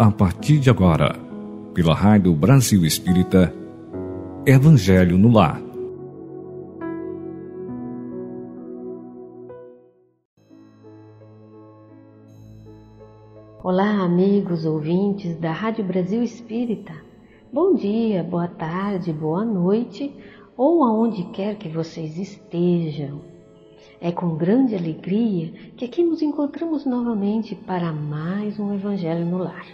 A partir de agora, pela Rádio Brasil Espírita, Evangelho no Lar. Olá, amigos ouvintes da Rádio Brasil Espírita. Bom dia, boa tarde, boa noite ou aonde quer que vocês estejam. É com grande alegria que aqui nos encontramos novamente para mais um Evangelho no Lar,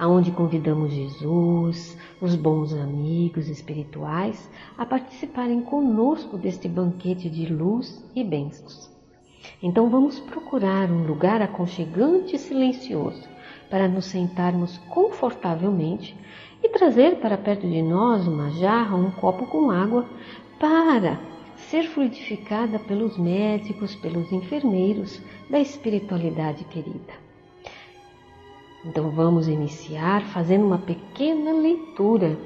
aonde convidamos Jesus, os bons amigos espirituais, a participarem conosco deste banquete de luz e bênçãos. Então vamos procurar um lugar aconchegante e silencioso para nos sentarmos confortavelmente e trazer para perto de nós uma jarra ou um copo com água para ser fluidificada pelos médicos, pelos enfermeiros da espiritualidade querida. Então vamos iniciar fazendo uma pequena leitura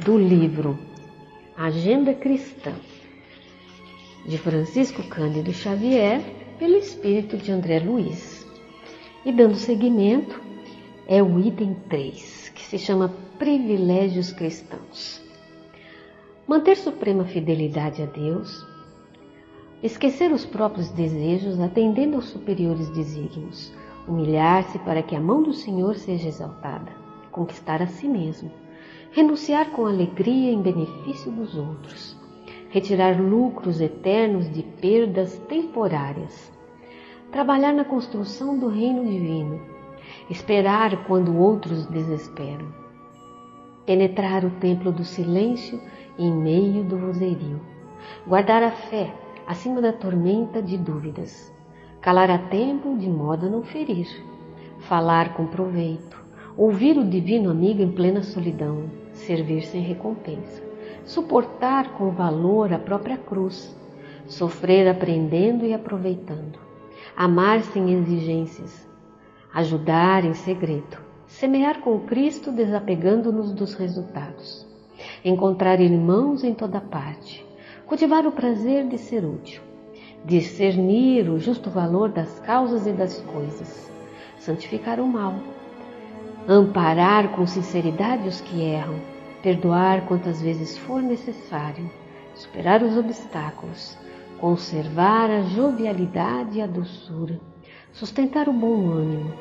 do livro Agenda Cristã de Francisco Cândido Xavier pelo espírito de André Luiz. E dando seguimento é o item 3, que se chama privilégios cristãos. Manter suprema fidelidade a Deus, esquecer os próprios desejos atendendo aos superiores desígnios, humilhar-se para que a mão do Senhor seja exaltada, conquistar a si mesmo, renunciar com alegria em benefício dos outros, retirar lucros eternos de perdas temporárias, trabalhar na construção do reino divino, esperar quando outros desesperam, penetrar o templo do silêncio em meio do vozerio, guardar a fé acima da tormenta de dúvidas, calar a tempo de modo a não ferir, falar com proveito, ouvir o divino amigo em plena solidão, servir sem recompensa, suportar com valor a própria cruz, sofrer aprendendo e aproveitando, amar sem exigências, ajudar em segredo, semear com Cristo desapegando-nos dos resultados, encontrar irmãos em toda parte, cultivar o prazer de ser útil, discernir o justo valor das causas e das coisas, santificar o mal, amparar com sinceridade os que erram, perdoar quantas vezes for necessário, superar os obstáculos, conservar a jovialidade e a doçura, sustentar o bom ânimo,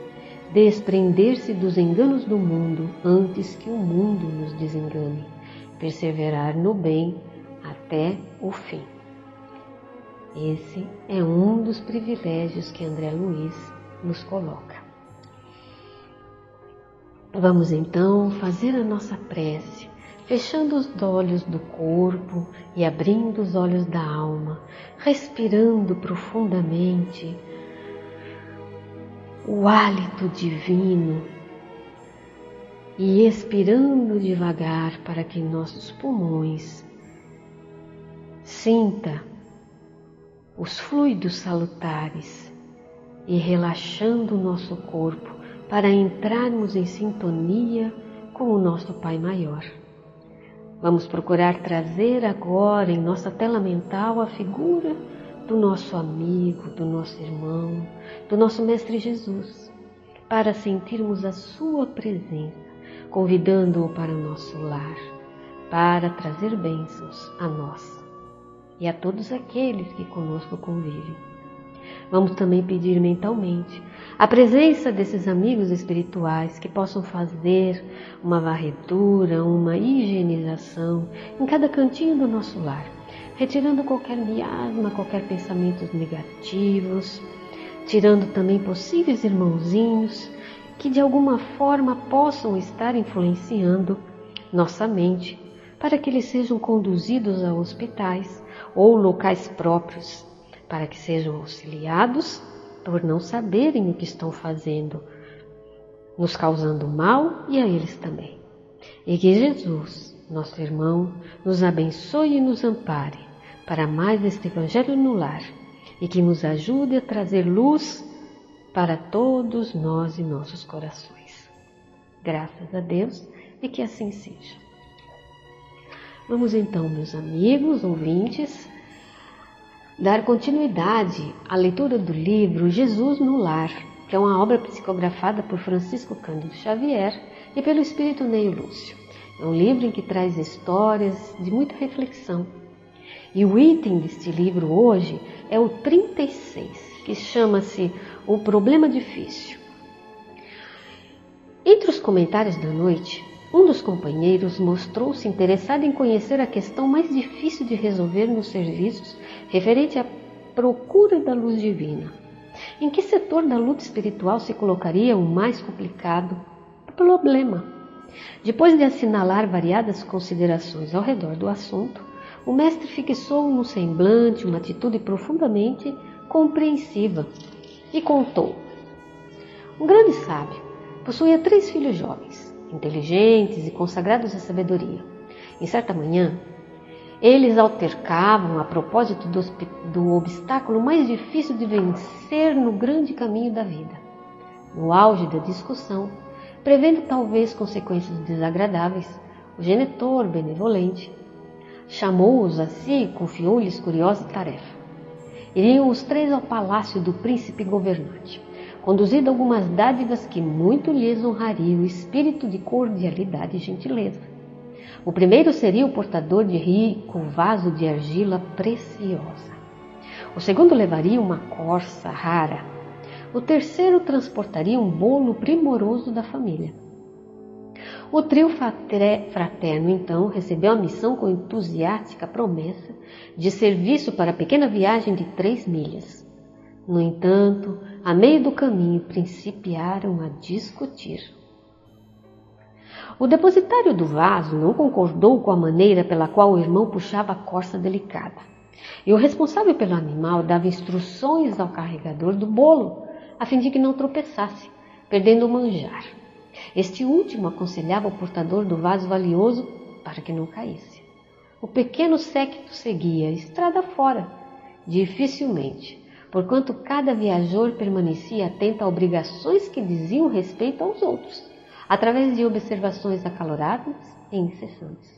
desprender-se dos enganos do mundo antes que o mundo nos desengane, perseverar no bem até o fim. Esse é um dos privilégios que André Luiz nos coloca. Vamos então fazer a nossa prece, fechando os olhos do corpo e abrindo os olhos da alma, respirando profundamente o hálito divino e expirando devagar para que nossos pulmões sinta os fluidos salutares e relaxando o nosso corpo para entrarmos em sintonia com o nosso Pai Maior. Vamos procurar trazer agora em nossa tela mental a figura do nosso amigo, do nosso irmão, do nosso Mestre Jesus, para sentirmos a Sua presença, convidando-o para o nosso lar, para trazer bênçãos a nós e a todos aqueles que conosco convivem. Vamos também pedir mentalmente a presença desses amigos espirituais que possam fazer uma varredura, uma higienização em cada cantinho do nosso lar retirando qualquer miasma, qualquer pensamentos negativos, tirando também possíveis irmãozinhos que de alguma forma possam estar influenciando nossa mente para que eles sejam conduzidos a hospitais ou locais próprios, para que sejam auxiliados por não saberem o que estão fazendo, nos causando mal e a eles também. E que Jesus, nosso irmão, nos abençoe e nos ampare para mais este Evangelho no lar e que nos ajude a trazer luz para todos nós e nossos corações. Graças a Deus e que assim seja. Vamos então, meus amigos, ouvintes, dar continuidade à leitura do livro Jesus no Lar, que é uma obra psicografada por Francisco Cândido Xavier e pelo espírito Neio Lúcio. É um livro em que traz histórias de muita reflexão. E o item deste livro hoje é o 36, que chama-se O Problema Difícil. Entre os comentários da noite, um dos companheiros mostrou-se interessado em conhecer a questão mais difícil de resolver nos serviços referente à procura da luz divina. Em que setor da luta espiritual se colocaria o mais complicado problema? Depois de assinalar variadas considerações ao redor do assunto, o mestre fixou no semblante uma atitude profundamente compreensiva e contou. Um grande sábio possuía três filhos jovens inteligentes e consagrados à sabedoria. Em certa manhã, eles altercavam a propósito do, do obstáculo mais difícil de vencer no grande caminho da vida. No auge da discussão, prevendo talvez consequências desagradáveis, o genitor benevolente chamou-os a si e confiou-lhes curiosa tarefa. Iriam os três ao palácio do príncipe governante conduzido algumas dádivas que muito lhes honrariam o espírito de cordialidade e gentileza. O primeiro seria o portador de rico vaso de argila preciosa. O segundo levaria uma corça rara. O terceiro transportaria um bolo primoroso da família. O trio fraterno, então, recebeu a missão com entusiástica promessa de serviço para a pequena viagem de três milhas. No entanto, a meio do caminho principiaram a discutir. O depositário do vaso não concordou com a maneira pela qual o irmão puxava a corça delicada. E o responsável pelo animal dava instruções ao carregador do bolo, a fim de que não tropeçasse, perdendo o manjar. Este último aconselhava o portador do vaso valioso para que não caísse. O pequeno séquito seguia, estrada fora, dificilmente, porquanto cada viajor permanecia atento a obrigações que diziam respeito aos outros, através de observações acaloradas e incessantes.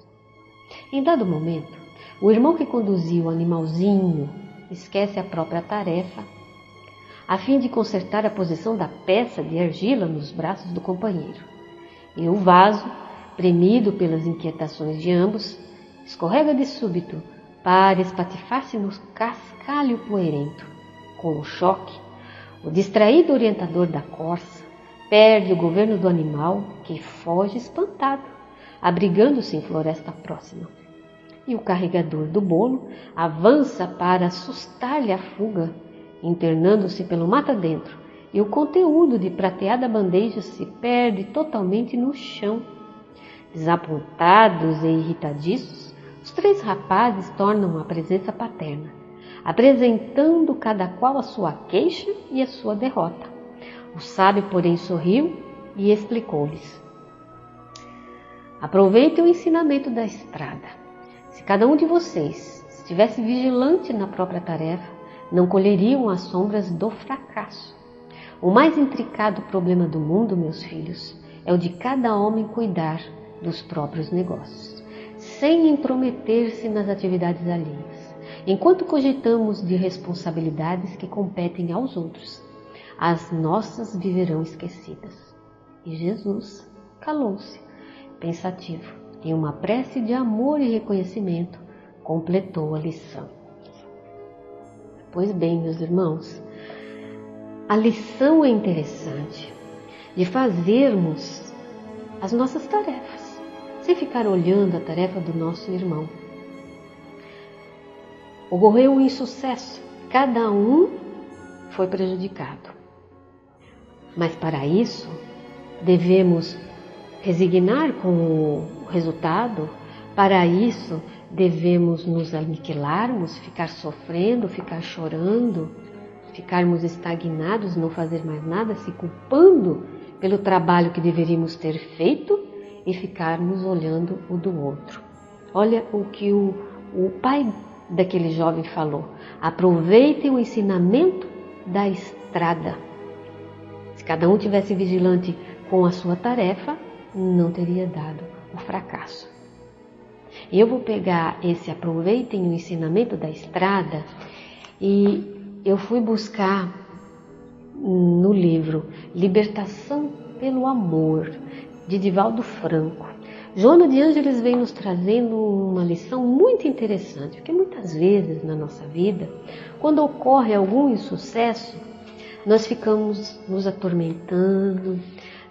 Em dado momento, o irmão que conduzia o animalzinho esquece a própria tarefa, a fim de consertar a posição da peça de argila nos braços do companheiro. E o vaso, premido pelas inquietações de ambos, escorrega de súbito para espatifar-se no cascalho poeirento com o choque, o distraído orientador da corça perde o governo do animal que foge espantado, abrigando-se em floresta próxima. E o carregador do bolo avança para assustar-lhe a fuga, internando-se pelo mata dentro, e o conteúdo de prateada bandeja se perde totalmente no chão. Desapontados e irritadiços, os três rapazes tornam a presença paterna apresentando cada qual a sua queixa e a sua derrota. O sábio, porém, sorriu e explicou-lhes: Aproveitem o ensinamento da estrada. Se cada um de vocês estivesse vigilante na própria tarefa, não colheriam as sombras do fracasso. O mais intricado problema do mundo, meus filhos, é o de cada homem cuidar dos próprios negócios, sem intrometer-se nas atividades alheias enquanto cogitamos de responsabilidades que competem aos outros, as nossas viverão esquecidas. E Jesus calou-se, pensativo, em uma prece de amor e reconhecimento, completou a lição. Pois bem, meus irmãos, a lição é interessante de fazermos as nossas tarefas, sem ficar olhando a tarefa do nosso irmão Ocorreu um insucesso, cada um foi prejudicado. Mas para isso, devemos resignar com o resultado, para isso, devemos nos aniquilarmos, ficar sofrendo, ficar chorando, ficarmos estagnados, não fazer mais nada, se culpando pelo trabalho que deveríamos ter feito e ficarmos olhando o do outro. Olha o que o, o pai daquele jovem falou: aproveitem o ensinamento da estrada. Se cada um tivesse vigilante com a sua tarefa, não teria dado o fracasso. Eu vou pegar esse aproveitem o ensinamento da estrada e eu fui buscar no livro Libertação pelo Amor, de Divaldo Franco. Joana de Ângeles vem nos trazendo uma lição muito interessante, porque muitas vezes na nossa vida, quando ocorre algum insucesso, nós ficamos nos atormentando,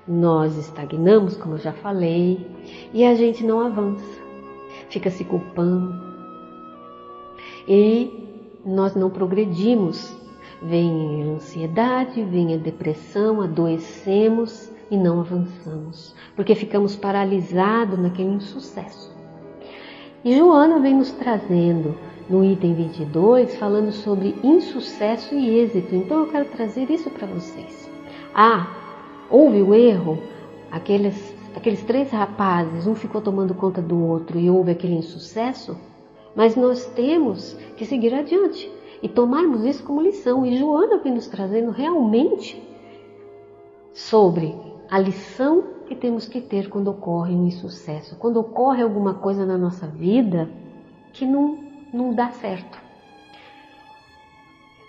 nós estagnamos, como eu já falei, e a gente não avança, fica se culpando. E nós não progredimos. Vem a ansiedade, vem a depressão, adoecemos e não avançamos, porque ficamos paralisados naquele insucesso. E Joana vem nos trazendo no item 22, falando sobre insucesso e êxito. Então eu quero trazer isso para vocês. Ah, houve o erro, aqueles, aqueles três rapazes, um ficou tomando conta do outro e houve aquele insucesso, mas nós temos que seguir adiante e tomarmos isso como lição. E Joana vem nos trazendo realmente sobre a lição que temos que ter quando ocorre um insucesso, quando ocorre alguma coisa na nossa vida que não, não dá certo.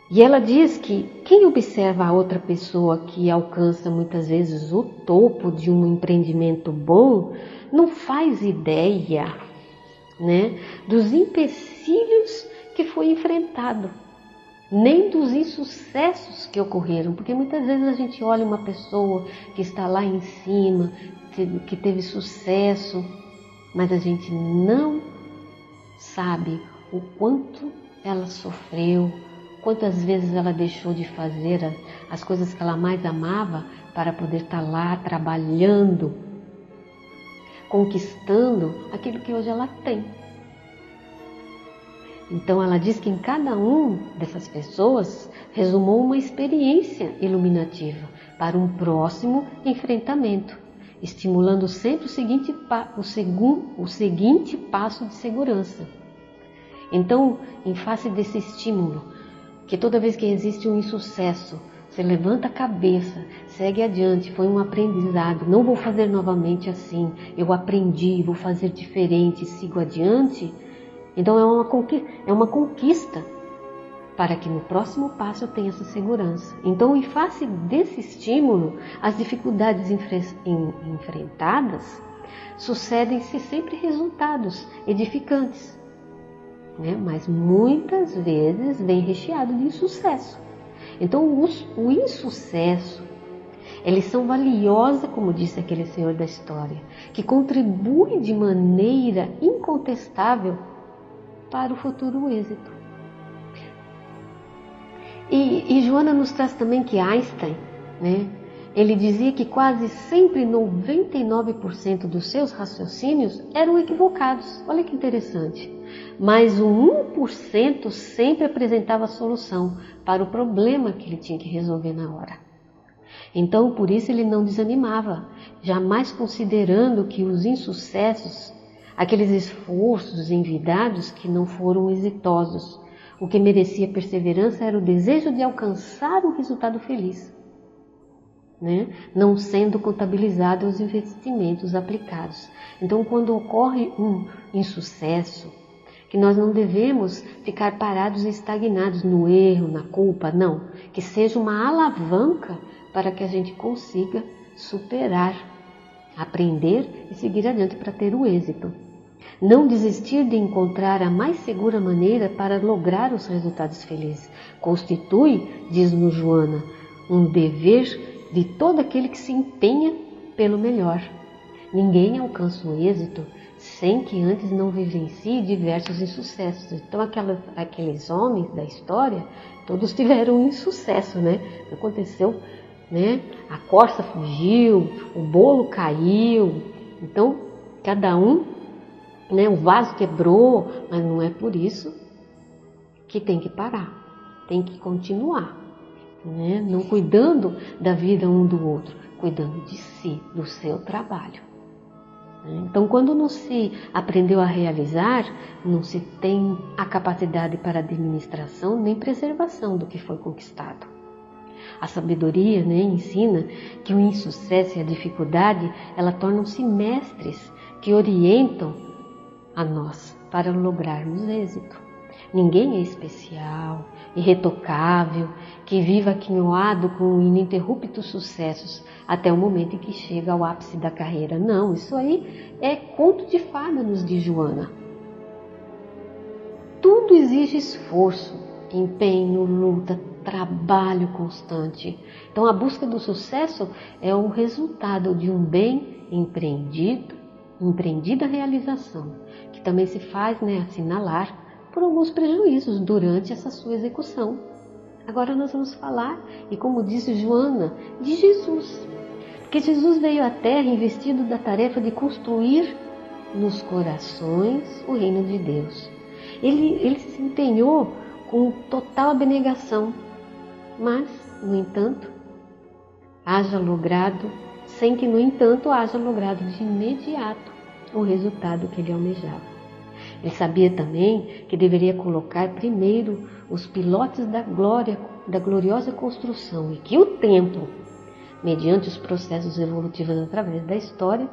E ela diz que quem observa a outra pessoa que alcança muitas vezes o topo de um empreendimento bom, não faz ideia né, dos empecilhos que foi enfrentado, nem dos insucessos que ocorreram, porque muitas vezes a gente olha uma pessoa que está lá em cima, que teve sucesso, mas a gente não sabe o quanto ela sofreu, quantas vezes ela deixou de fazer as coisas que ela mais amava para poder estar lá trabalhando conquistando aquilo que hoje ela tem. Então ela diz que em cada um dessas pessoas resumou uma experiência iluminativa para um próximo enfrentamento, estimulando sempre o seguinte, o, segundo, o seguinte passo de segurança. Então, em face desse estímulo, que toda vez que existe um insucesso, você levanta a cabeça, segue adiante, foi um aprendizado. Não vou fazer novamente assim. Eu aprendi, vou fazer diferente, sigo adiante. Então é uma conquista, é uma conquista para que no próximo passo eu tenha essa segurança. Então, em face desse estímulo, as dificuldades enfrentadas sucedem-se sempre resultados edificantes, né? mas muitas vezes vem recheado de insucesso. Então, o, o insucesso é lição valiosa, como disse aquele senhor da história, que contribui de maneira incontestável para o futuro êxito. E, e Joana nos traz também que Einstein, né, ele dizia que quase sempre 99% dos seus raciocínios eram equivocados. Olha que interessante. Mas o 1% sempre apresentava a solução para o problema que ele tinha que resolver na hora. Então, por isso ele não desanimava, jamais considerando que os insucessos, aqueles esforços envidados que não foram exitosos, o que merecia perseverança era o desejo de alcançar um resultado feliz, né? não sendo contabilizado os investimentos aplicados. Então, quando ocorre um insucesso, que nós não devemos ficar parados e estagnados no erro, na culpa, não. Que seja uma alavanca para que a gente consiga superar, aprender e seguir adiante para ter o êxito. Não desistir de encontrar a mais segura maneira para lograr os resultados felizes. Constitui, diz-nos Joana, um dever de todo aquele que se empenha pelo melhor. Ninguém alcança o êxito sem que antes não vivencie diversos insucessos. Então, aquelas, aqueles homens da história, todos tiveram um insucesso, né? Aconteceu, né? A corça fugiu, o bolo caiu. Então, cada um, né? O vaso quebrou, mas não é por isso que tem que parar, tem que continuar, né? Não cuidando da vida um do outro, cuidando de si, do seu trabalho. Então, quando não se aprendeu a realizar, não se tem a capacidade para administração nem preservação do que foi conquistado. A sabedoria né, ensina que o insucesso e a dificuldade ela tornam-se mestres que orientam a nós para lograrmos êxito. Ninguém é especial, irretocável, que viva quinhoado com ininterruptos sucessos até o momento em que chega ao ápice da carreira. Não, isso aí é conto de fada, nos diz Joana. Tudo exige esforço, empenho, luta, trabalho constante. Então, a busca do sucesso é o resultado de um bem empreendido, empreendida realização, que também se faz né, assinalar por alguns prejuízos durante essa sua execução. Agora nós vamos falar, e como disse Joana, de Jesus. Porque Jesus veio à Terra investido da tarefa de construir nos corações o reino de Deus. Ele, ele se empenhou com total abnegação, mas, no entanto, haja logrado, sem que, no entanto, haja logrado de imediato o resultado que ele almejava. Ele sabia também que deveria colocar primeiro os pilotes da glória, da gloriosa construção e que o templo, mediante os processos evolutivos através da história,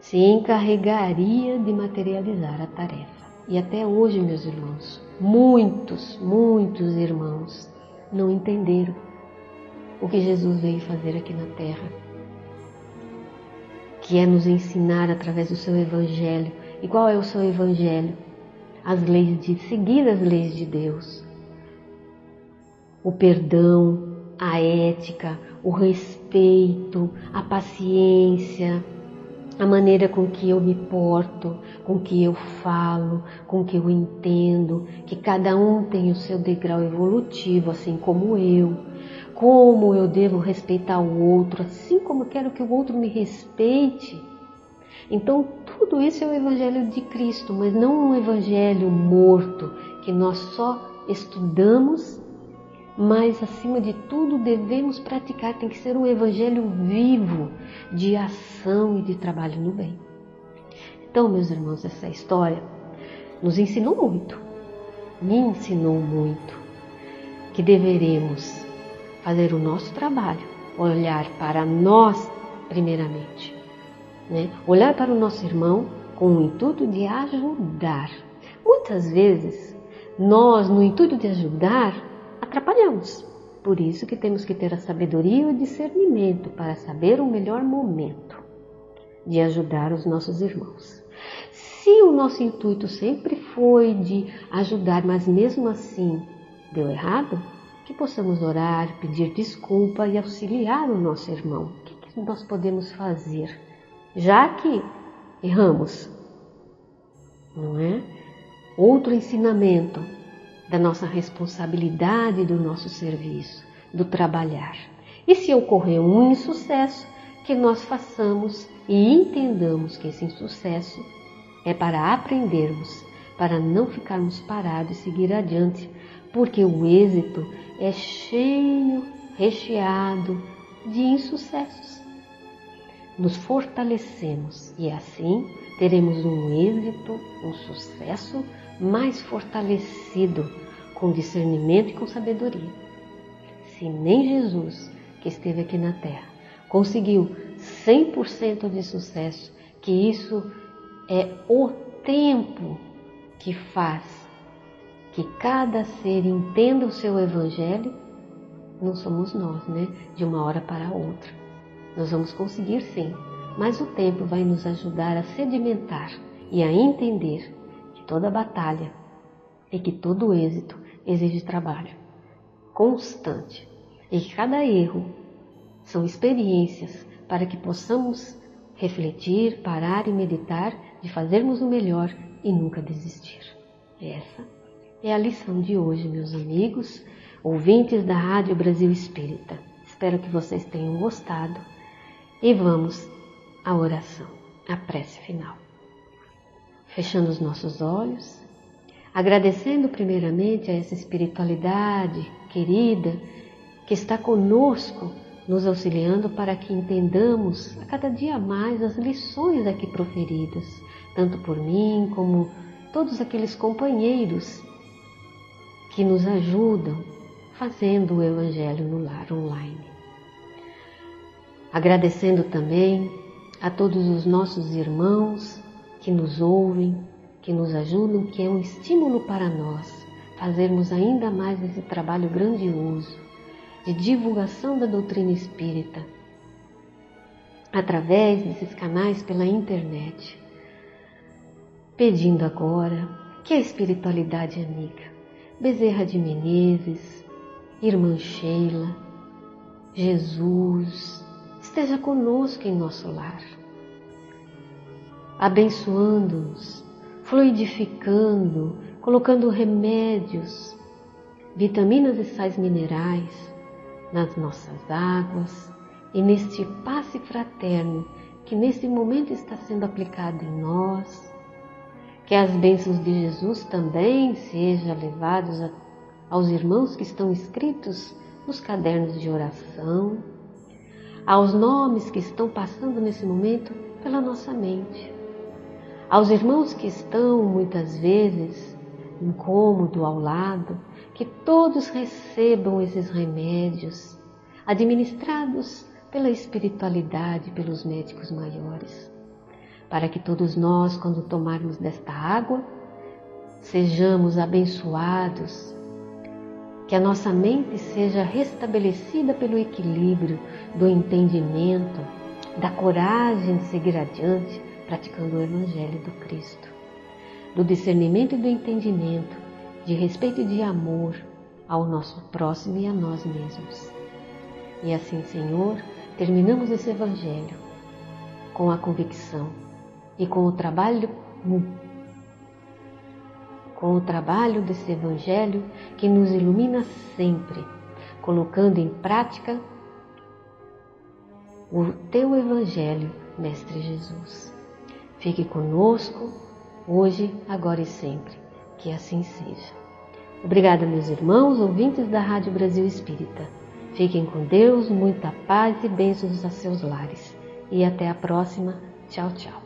se encarregaria de materializar a tarefa. E até hoje, meus irmãos, muitos, muitos irmãos não entenderam o que Jesus veio fazer aqui na terra, que é nos ensinar através do seu evangelho. E qual é o seu evangelho? as leis de seguir as leis de Deus. O perdão, a ética, o respeito, a paciência, a maneira com que eu me porto, com que eu falo, com que eu entendo, que cada um tem o seu degrau evolutivo, assim como eu, como eu devo respeitar o outro, assim como eu quero que o outro me respeite. Então, tudo isso é o Evangelho de Cristo, mas não um Evangelho morto, que nós só estudamos, mas acima de tudo devemos praticar. Tem que ser um Evangelho vivo, de ação e de trabalho no bem. Então, meus irmãos, essa história nos ensinou muito, me ensinou muito, que deveremos fazer o nosso trabalho, olhar para nós primeiramente né? Olhar para o nosso irmão com o intuito de ajudar. Muitas vezes, nós, no intuito de ajudar, atrapalhamos. Por isso que temos que ter a sabedoria e o discernimento para saber o melhor momento de ajudar os nossos irmãos. Se o nosso intuito sempre foi de ajudar, mas mesmo assim deu errado, que possamos orar, pedir desculpa e auxiliar o nosso irmão. O que nós podemos fazer já que erramos, não é? Outro ensinamento da nossa responsabilidade do nosso serviço, do trabalhar. E se ocorrer um insucesso, que nós façamos e entendamos que esse insucesso é para aprendermos, para não ficarmos parados e seguir adiante, porque o êxito é cheio, recheado de insucessos nos fortalecemos e assim teremos um êxito, um sucesso mais fortalecido com discernimento e com sabedoria. Se nem Jesus, que esteve aqui na terra, conseguiu 100% de sucesso, que isso é o tempo que faz que cada ser entenda o seu evangelho, não somos nós, né? De uma hora para outra. Nós vamos conseguir sim, mas o tempo vai nos ajudar a sedimentar e a entender toda batalha e que todo êxito exige trabalho constante e que cada erro são experiências para que possamos refletir, parar e meditar de fazermos o melhor e nunca desistir. Essa é a lição de hoje, meus amigos, ouvintes da Rádio Brasil Espírita. Espero que vocês tenham gostado e vamos à oração, à prece final. Fechando os nossos olhos, agradecendo primeiramente a essa espiritualidade querida que está conosco, nos auxiliando para que entendamos a cada dia mais as lições aqui proferidas, tanto por mim como todos aqueles companheiros que nos ajudam fazendo o Evangelho no Lar online. Agradecendo também a todos os nossos irmãos que nos ouvem, que nos ajudam, que é um estímulo para nós fazermos ainda mais esse trabalho grandioso de divulgação da doutrina espírita através desses canais pela internet, pedindo agora que a espiritualidade amiga, Bezerra de Menezes, Irmã Sheila, Jesus, esteja conosco em nosso lar, abençoando-nos, fluidificando, colocando remédios, vitaminas e sais minerais nas nossas águas e neste passe fraterno que nesse momento está sendo aplicado em nós. Que as bênçãos de Jesus também sejam levadas aos irmãos que estão escritos nos cadernos de oração, aos nomes que estão passando nesse momento pela nossa mente, aos irmãos que estão muitas vezes incômodo ao lado, que todos recebam esses remédios administrados pela espiritualidade, pelos médicos maiores, para que todos nós, quando tomarmos desta água, sejamos abençoados, que a nossa mente seja restabelecida pelo equilíbrio do entendimento, da coragem de seguir adiante, praticando o Evangelho do Cristo do discernimento e do entendimento, de respeito e de amor ao nosso próximo e a nós mesmos. E assim, Senhor, terminamos esse Evangelho com a convicção e com o trabalho com o trabalho desse Evangelho que nos ilumina sempre, colocando em prática o teu Evangelho, Mestre Jesus. Fique conosco hoje, agora e sempre. Que assim seja. Obrigada, meus irmãos, ouvintes da Rádio Brasil Espírita. Fiquem com Deus, muita paz e bênçãos a seus lares. E até a próxima. Tchau, tchau.